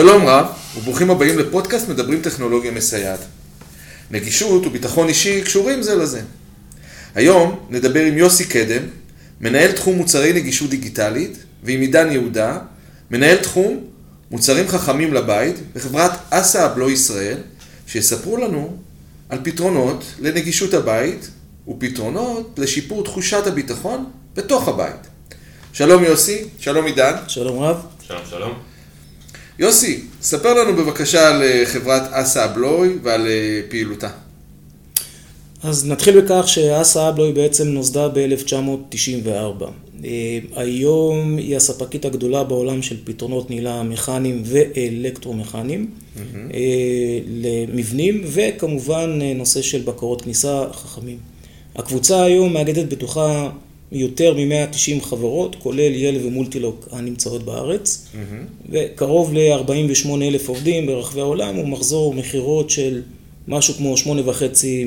שלום רב, וברוכים הבאים לפודקאסט מדברים טכנולוגיה מסייעת. נגישות וביטחון אישי קשורים זה לזה. היום נדבר עם יוסי קדם, מנהל תחום מוצרי נגישות דיגיטלית, ועם עידן יהודה, מנהל תחום מוצרים חכמים לבית בחברת אסא הבלו ישראל, שיספרו לנו על פתרונות לנגישות הבית ופתרונות לשיפור תחושת הביטחון בתוך הבית. שלום יוסי, שלום עידן. שלום רב. שלום, שלום. יוסי, ספר לנו בבקשה על אה, חברת אסא הבלוי ועל אה, פעילותה. אז נתחיל בכך שאסא הבלוי בעצם נוסדה ב-1994. אה, היום היא הספקית הגדולה בעולם של פתרונות נעילה מכניים ואלקטרומכניים mm-hmm. למבנים, וכמובן נושא של בקרות כניסה חכמים. הקבוצה היום מאגדת בתוכה יותר מ-190 חברות, כולל יל ומולטילוק הנמצאות בארץ, mm-hmm. וקרוב ל-48 אלף עובדים ברחבי העולם, ומחזור מכירות של משהו כמו 8.5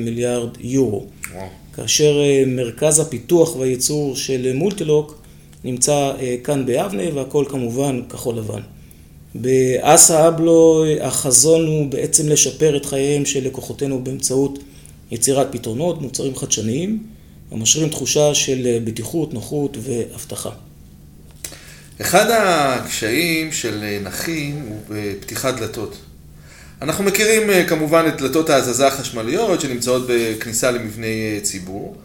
מיליארד יורו. Wow. כאשר אה, מרכז הפיתוח והייצור של מולטילוק נמצא אה, כאן ביבנה, והכל כמובן כחול לבן. באסה אבלו החזון הוא בעצם לשפר את חייהם של לקוחותינו באמצעות יצירת פתרונות, מוצרים חדשניים. המשרים תחושה של אה, בטיחות, נוחות ואבטחה. אחד הקשיים של אה, נכים הוא בפתיחת דלתות. אנחנו מכירים אה, כמובן את דלתות ההזזה החשמליות שנמצאות בכניסה למבני ציבור,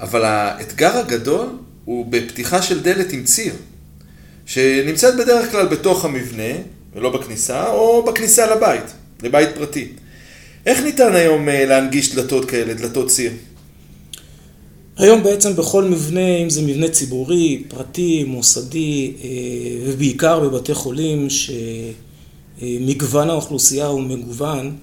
אבל האתגר הגדול הוא בפתיחה של דלת עם ציר, שנמצאת בדרך כלל בתוך המבנה, ולא בכניסה, או בכניסה לבית, לבית פרטי. איך ניתן היום להנגיש דלתות כאלה, דלתות ציר? היום בעצם בכל מבנה, אם זה מבנה ציבורי, פרטי, מוסדי, אה, ובעיקר בבתי חולים, שמגוון האוכלוסייה הוא מגוון,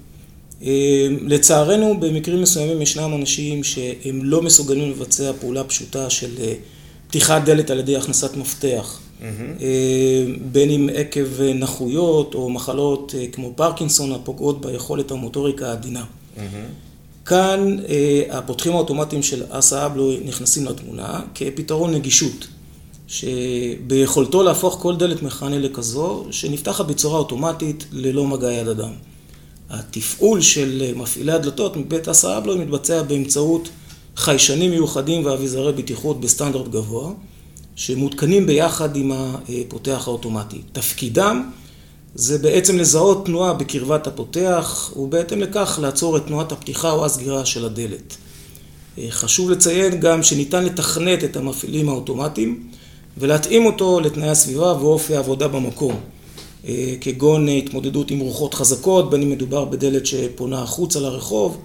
אה, לצערנו במקרים מסוימים ישנם אנשים שהם לא מסוגלים לבצע פעולה פשוטה של אה, פתיחת דלת על ידי הכנסת מפתח. בין אם עקב נכויות או מחלות כמו פרקינסון הפוגעות ביכולת המוטוריקה העדינה. כאן אה, הפותחים האוטומטיים של אסא אבלו נכנסים לתמונה כפתרון נגישות, שביכולתו להפוך כל דלת מכנה לכזו שנפתחת בצורה אוטומטית ללא מגע יד אדם. התפעול של מפעילי הדלתות מבית אסא אבלו מתבצע באמצעות חיישנים מיוחדים ואביזרי בטיחות בסטנדרט גבוה, שמותקנים ביחד עם הפותח האוטומטי. תפקידם זה בעצם לזהות תנועה בקרבת הפותח, ובהתאם לכך לעצור את תנועת הפתיחה או הסגירה של הדלת. אה, חשוב לציין גם שניתן לתכנת את המפעילים האוטומטיים ולהתאים אותו לתנאי הסביבה ואופי העבודה במקום, אה, כגון התמודדות עם רוחות חזקות, בין אם מדובר בדלת שפונה החוצה לרחוב,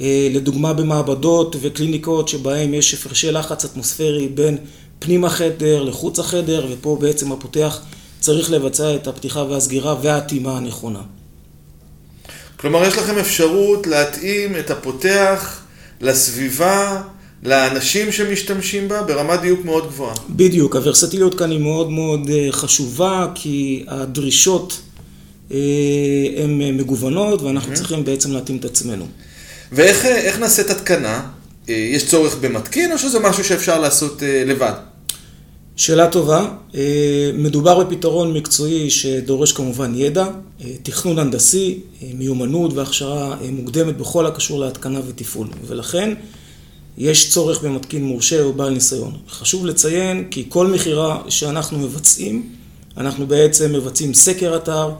אה, לדוגמה במעבדות וקליניקות שבהם יש הפרשי לחץ אטמוספרי בין פנים החדר לחוץ החדר, ופה בעצם הפותח צריך לבצע את הפתיחה והסגירה והאטימה הנכונה. כלומר, יש לכם אפשרות להתאים את הפותח לסביבה, לאנשים שמשתמשים בה, ברמת דיוק מאוד גבוהה. בדיוק, הוורסטיליות כאן היא מאוד מאוד אה, חשובה, כי הדרישות אה, הן מגוונות, ואנחנו mm-hmm. צריכים בעצם להתאים את עצמנו. ואיך אה, נעשית התקנה? יש צורך במתקין, או שזה משהו שאפשר לעשות לבד? שאלה טובה. אה, מדובר בפתרון מקצועי שדורש כמובן ידע, אה, תכנון הנדסי, אה, מיומנות והכשרה מוקדמת בכל הקשור להתקנה ותפעול. ולכן יש צורך במתקין מורשה או בעל ניסיון. חשוב לציין כי כל מכירה שאנחנו מבצעים, אנחנו בעצם מבצעים סקר אתר,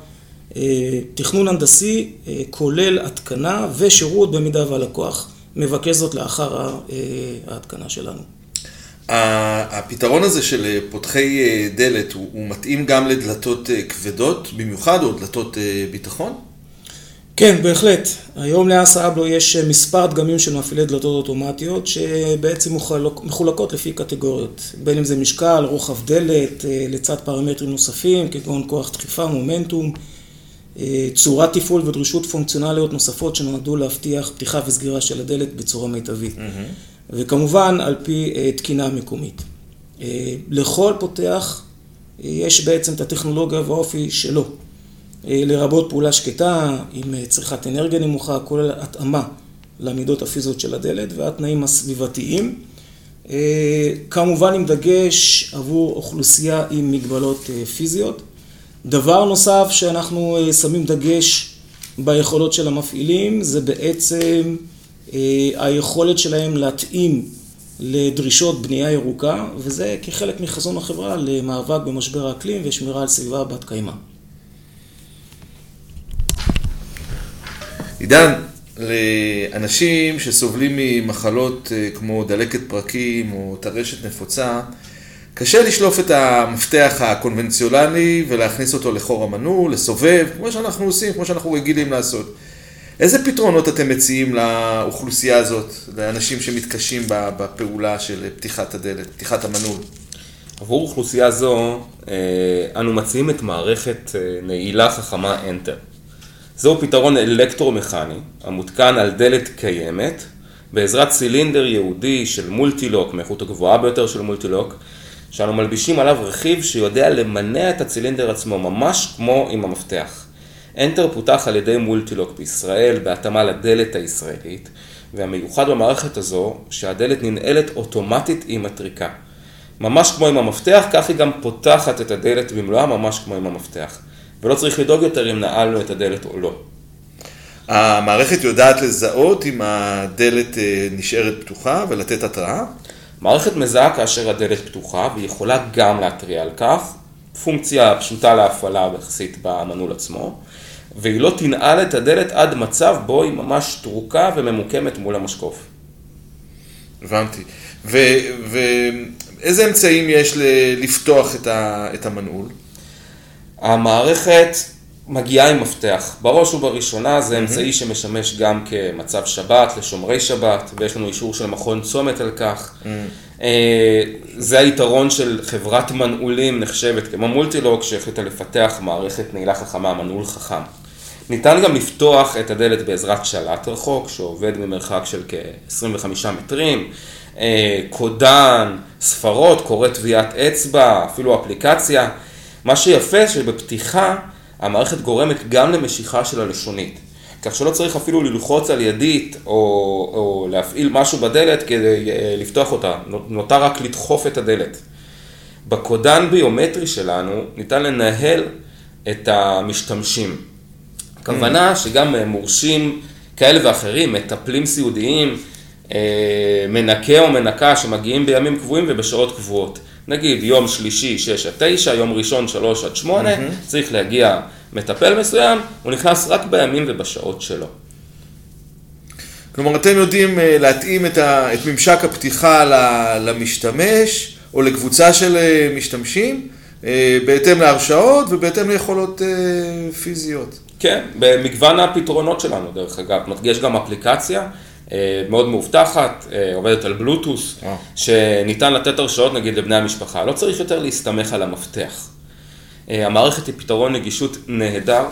תכנון הנדסי, כולל התקנה ושירות במידה והלקוח מבקש זאת לאחר ההתקנה שלנו. הפתרון הזה של אה, פותחי אה, דלת הוא, הוא מתאים גם לדלתות אה, כבדות במיוחד או דלתות ביטחון? כן, בהחלט. היום לאסה אבלו יש מספר דגמים של מפעילי דלתות אוטומטיות שבעצם מחולקות לפי קטגוריות, בין אם זה משקל, רוחב דלת, לצד פרמטרים נוספים כגון כוח דחיפה, מומנטום, צורת תפעול ודרישות פונקציונליות נוספות שנועדו להבטיח פתיחה וסגירה של הדלת בצורה מיטבית. Mm-hmm. וכמובן על פי אה, תקינה מקומית. אה, לכל פותח אה, יש בעצם את הטכנולוגיה והאופי שלו, לרבות פעולה שקטה עם צריכת אנרגיה נמוכה, כולל התאמה למידות הפיזיות של הדלת והתנאים הסביבתיים. כמובן עם דגש עבור אוכלוסייה עם מגבלות פיזיות. דבר נוסף שאנחנו שמים דגש ביכולות של המפעילים זה בעצם היכולת שלהם להתאים לדרישות בנייה ירוקה, וזה כחלק מחזון החברה למאבק במשבר האקלים ושמירה על סביבה בת קיימא. עידן, לאנשים שסובלים ממחלות אה, כמו דלקת פרקים או טרשת נפוצה, קשה לשלוף את המפתח הקונבנציונלי ולהכניס אותו לחור המנעול, לסובב, כמו שאנחנו עושים, כמו שאנחנו רגילים לעשות. איזה פתרונות אתם מציעים לאוכלוסייה הזאת, לאנשים שמתקשים בפעולה של פתיחת הדלת, פתיחת המנעול? עבור אוכלוסייה זו, אה, אנו מציעים את מערכת אה, נעילה חכמה Enter. זהו פתרון אלקטרומכני המותקן על דלת קיימת בעזרת צילינדר ייעודי של מולטילוק, מאיכות הגבוהה ביותר של מולטילוק, שאנו מלבישים עליו רכיב שיודע למנע את הצילינדר עצמו ממש כמו עם המפתח. Enter פותח על ידי מולטילוק בישראל בהתאמה לדלת הישראלית, והמיוחד במערכת הזו שהדלת ננעלת אוטומטית עם הטריקה. ממש כמו עם המפתח, כך היא גם פותחת את הדלת במלואה ממש כמו עם המפתח. ולא צריך לדאוג יותר אם נעלנו את הדלת או לא. המערכת יודעת לזהות אם הדלת אה, נשארת פתוחה ולתת התראה? מערכת מזהה כאשר הדלת פתוחה והיא יכולה גם להתריע על כך, פונקציה פשוטה להפעלה יחסית במנעול עצמו, והיא לא תנעל את הדלת עד מצב בו היא ממש טרוקה וממוקמת מול המשקוף. הבנתי. ואיזה אמצעים יש לפתוח את המנעול? המערכת מגיעה עם מפתח. בראש ובראשונה זה אמצעי שמשמש גם כמצב שבת, לשומרי שבת, ויש לנו אישור של מכון צומת על כך. אה, זה היתרון של חברת מנעולים נחשבת כמו מולטילוג שהחליטה לפתח מערכת נעילה חכמה, מנעול חכם. ניתן גם לפתוח את הדלת בעזרת שלט רחוק שעובד ממרחק של כ-25 מטרים, אה, קודן, ספרות, קורא טביעת אצבע, אפילו אפליקציה. מה שיפה שבפתיחה המערכת גורמת גם למשיכה של הלשונית. כך שלא צריך אפילו ללחוץ על ידית או, או להפעיל משהו בדלת כדי אה, לפתוח אותה, נותר רק לדחוף את הדלת. בקודן ביומטרי שלנו ניתן לנהל את המשתמשים. הכוונה שגם מורשים כאלה ואחרים, מטפלים סיעודיים, מנקה או מנקה שמגיעים בימים קבועים ובשעות קבועות. נגיד יום שלישי 6 עד 9, יום ראשון 3 עד 8, mm-hmm. צריך להגיע מטפל מסוים, הוא נכנס רק בימים ובשעות שלו. כלומר, אתם יודעים אה, להתאים את, ה, את ממשק הפתיחה למשתמש, או לקבוצה של אה, משתמשים, אה, בהתאם להרשאות ובהתאם ליכולות פיזיות. כן, במגוון הפתרונות שלנו, דרך אגב. יש גם אפליקציה. אה, מאוד מאובטחת, אה, עובדת על בלוטוס, אה. שניתן לתת הרשאות נגיד לבני המשפחה, לא צריך יותר להסתמך על המפתח. המערכת היא פתרון נגישות נהדר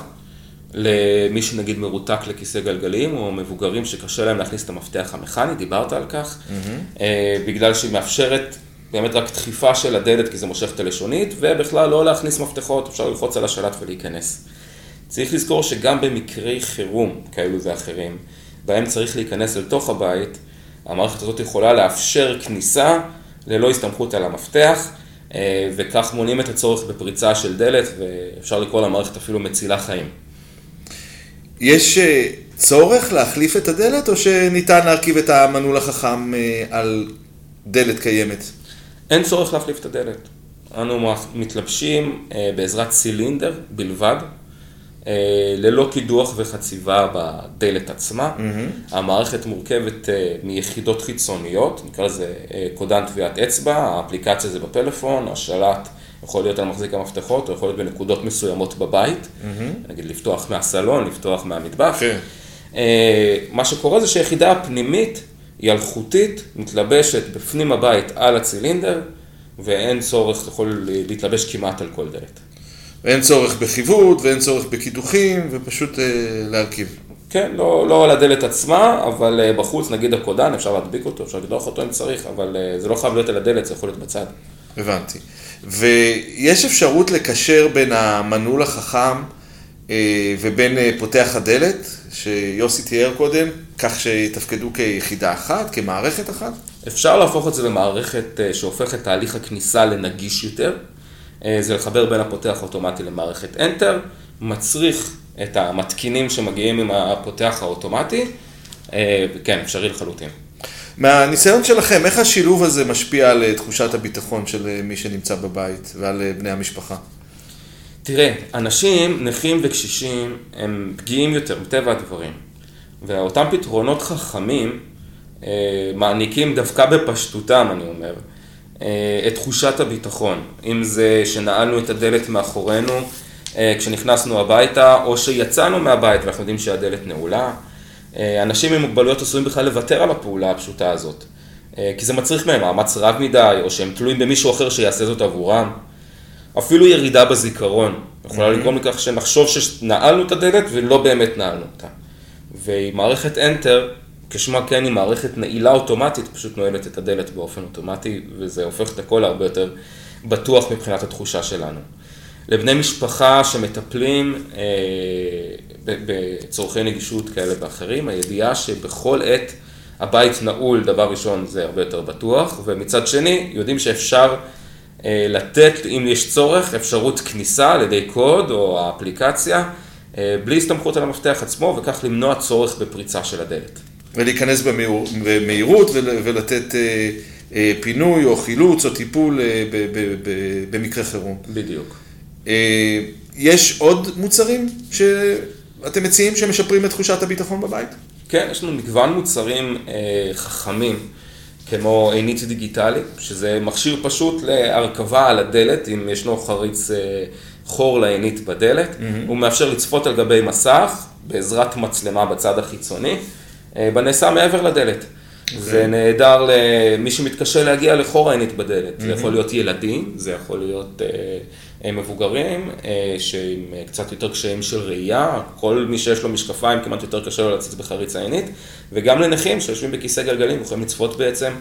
למי שנגיד מרותק לכיסא גלגלים, או מבוגרים שקשה להם להכניס את המפתח המכני, דיברת על כך, mm-hmm. בגלל שהיא מאפשרת באמת רק דחיפה של הדלת, כי זה מושך את הלשונית, ובכלל לא להכניס מפתחות, אפשר ללחוץ על השלט ולהיכנס. צריך לזכור שגם במקרי חירום כאלו ואחרים, בהם צריך להיכנס אל תוך הבית, המערכת הזאת יכולה לאפשר כניסה ללא הסתמכות על המפתח, אה, וכך מונעים את הצורך בפריצה של דלת, ואפשר לקרוא למערכת אפילו מצילה חיים. יש אה, צורך להחליף את הדלת, או שניתן להרכיב את המנעול החכם אה, על דלת קיימת? אין צורך להחליף את הדלת. אנו מתלבשים בעזרת צילינדר בלבד, ללא קידוח וחציבה בדלת עצמה. Mm-hmm. המערכת מורכבת אה, מיחידות חיצוניות, נקרא לזה אה, קודן טביעת אצבע, האפליקציה זה בפלאפון, השלט יכול להיות על מחזיק המפתחות, או יכול להיות בנקודות מסוימות בבית, mm-hmm. נגיד לפתוח מהסלון, לפתוח מהמטבח. Okay. כן. מה שקורה זה שהיחידה הפנימית היא אלחוטית, מתלבשת בפנים הבית על הצילינדר, ואין צורך, יכול להתלבש כמעט על כל דלת. ואין צורך בחיווט, ואין צורך בקידוחים, ופשוט אה, להרכיב. כן, לא, לא על הדלת עצמה, אבל אה, בחוץ, נגיד הקודן, אפשר להדביק אותו, אפשר לדוח אותו אם צריך, אבל אה, זה לא חייב להיות על הדלת, זה יכול להיות בצד. הבנתי. ויש אפשרות לקשר בין המנעול החכם אה, ובין אה, פותח הדלת, שיוסי תיאר קודם, כך שיתפקדו כיחידה אחת, כמערכת אחת? אפשר להפוך את זה למערכת אה, שהופכת תהליך הכניסה לנגיש יותר. אה, זה לחבר בין הפותח האוטומטי למערכת Enter, מצריך את המתקינים שמגיעים עם הפותח האוטומטי, אה, כן, אפשרי לחלוטין. מהניסיון שלכם, איך השילוב הזה משפיע על תחושת הביטחון של מי שנמצא בבית ועל בני המשפחה? תראה, אנשים נכים וקשישים הם פגיעים יותר, מטבע הדברים. ואותם פתרונות חכמים אה, מעניקים דווקא בפשטותם, אני אומר, אה, את תחושת הביטחון. אם זה שנעלנו את הדלת מאחורינו אה, כשנכנסנו הביתה, או שיצאנו מהבית ואנחנו יודעים שהדלת נעולה. אה, אנשים עם מוגבלויות עשויים בכלל לוותר על הפעולה הפשוטה הזאת. אה, כי זה מצריך מהם מאמץ רב מדי, או שהם תלויים במישהו אחר שיעשה זאת עבורם. אפילו ירידה בזיכרון יכולה לגרום לכך שנחשוב שנעלנו את הדלת ולא באמת נעלנו אותה. ומערכת Enter, כשמה כן היא מערכת נעילה אוטומטית, פשוט נועלת את הדלת באופן אוטומטי, וזה הופך את הכל הרבה יותר בטוח מבחינת התחושה שלנו. לבני משפחה שמטפלים אה, בצורכי נגישות כאלה ואחרים, הידיעה שבכל עת הבית נעול, דבר ראשון, זה הרבה יותר בטוח, ומצד שני, יודעים שאפשר אה, לתת, אם יש צורך, אפשרות כניסה על ידי קוד או האפליקציה, אה, בלי הסתמכות על המפתח עצמו, וכך למנוע צורך בפריצה של הדלת. ולהיכנס במהיר, במהירות ולתת אה, פינוי או חילוץ או טיפול במקרה חירום. בדיוק. יש עוד מוצרים שאתם מציעים שמשפרים את תחושת הביטחון בבית? כן, יש לנו מגוון מוצרים חכמים. כמו עינית דיגיטלי, שזה מכשיר פשוט להרכבה על הדלת, אם ישנו חריץ אה, חור לעינית בדלת, mm-hmm. הוא מאפשר לצפות על גבי מסך בעזרת מצלמה בצד החיצוני, אה, בנעשה מעבר לדלת. Okay. אוקיי. זה נהדר למי שמתקשה להגיע לחור העינית בדלת. Mm-hmm. זה יכול להיות ילדים, זה יכול להיות אה, מבוגרים, אה, שעם קצת יותר קשיים של ראייה, כל מי שיש לו משקפיים כמעט יותר קשה לו להציץ בחריץ העינית, וגם לנכים שיושבים בכיסא גלגלים, יכולים לצפות בעצם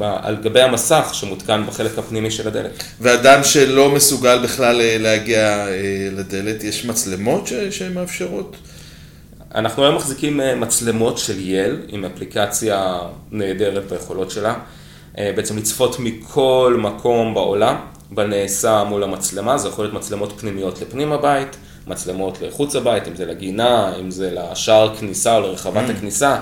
על גבי המסך שמותקן בחלק הפנימי של הדלת. ואדם שלא מסוגל בכלל אה, להגיע לדלת, יש מצלמות שמאפשרות? אנחנו היום מחזיקים מצלמות של יל, עם אפליקציה נהדרת ביכולות שלה, בעצם לצפות מכל מקום בעולם. בנעשה מול המצלמה, זה יכול להיות מצלמות פנימיות לפנים הבית, מצלמות לחוץ הבית, אם זה לגינה, אם זה לשער כניסה או לרחבת mm. הכניסה.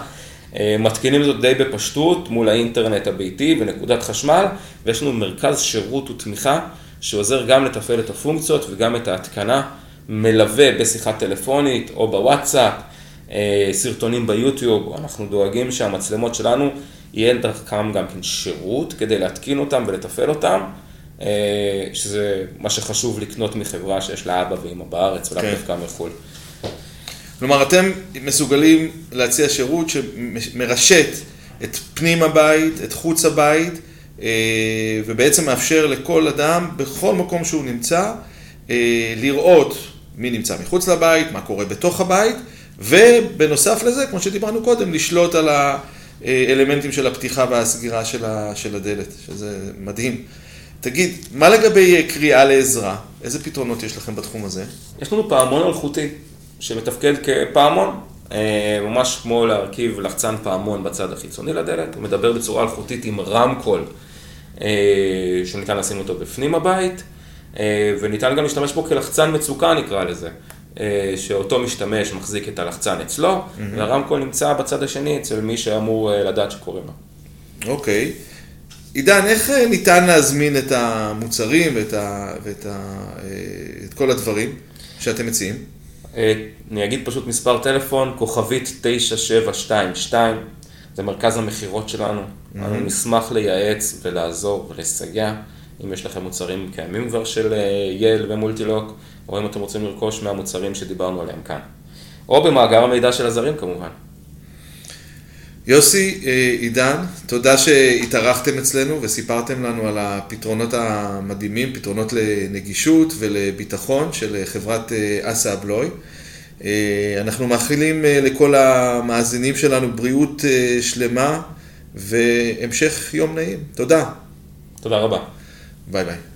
אה, מתקינים זאת די בפשטות מול האינטרנט הביתי ונקודת חשמל, ויש לנו מרכז שירות ותמיכה שעוזר גם לתפעל את הפונקציות וגם את ההתקנה, מלווה בשיחה טלפונית או בוואטסאפ, אה, סרטונים ביוטיוב, אנחנו דואגים שהמצלמות שלנו יהיה דרכם גם כן שירות כדי להתקין אותם ולתפעל אותם. אה, שזה מה שחשוב לקנות מחברה שיש לה אבא ואמא בארץ, ולאו כן. דווקא מחו"ל. כלומר, אתם מסוגלים להציע שירות שמרשת את פנים הבית, את חוץ הבית, אה, ובעצם מאפשר לכל אדם, בכל מקום שהוא נמצא, אה, לראות מי נמצא מחוץ לבית, מה קורה בתוך הבית, ובנוסף לזה, כמו שדיברנו קודם, לשלוט על האלמנטים של הפתיחה והסגירה של הדלת, שזה מדהים. תגיד, מה לגבי אה, קריאה לעזרה? איזה פתרונות יש לכם בתחום הזה? יש לנו פעמון אלחוטי שמתפקד כפעמון, אה, ממש כמו להרכיב לחצן פעמון בצד החיצוני לדלת, הוא מדבר בצורה אלחוטית עם רמקול אה, שניתן לשים אותו בפנים הבית, וניתן גם להשתמש בו כלחצן מצוקה נקרא לזה. שאותו משתמש מחזיק את הלחצן אצלו, mm-hmm. והרמקול נמצא בצד השני אצל מי שאמור לדעת שקוראים לו. אוקיי. Okay. עידן, איך אה, ניתן להזמין את המוצרים ואת, ה, ואת ה, אה, את כל הדברים שאתם מציעים? אה, אני אגיד פשוט מספר טלפון, כוכבית 9722, זה מרכז המכירות שלנו. Mm-hmm. אנחנו נשמח לייעץ ולעזור ולסייע. אם יש לכם מוצרים קיימים כבר של יל ומולטילוק, או אם אתם רוצים לרכוש מהמוצרים שדיברנו עליהם כאן. או במאגר המידע של הזרים כמובן. יוסי, אה, עידן, תודה שהתארחתם אצלנו וסיפרתם לנו על הפתרונות המדהימים, פתרונות לנגישות ולביטחון של חברת אה, אסה אבלוי. אה, אנחנו מאחלים לכל המאזינים שלנו בריאות שלמה והמשך יום נעים. תודה. תודה רבה. ביי ביי.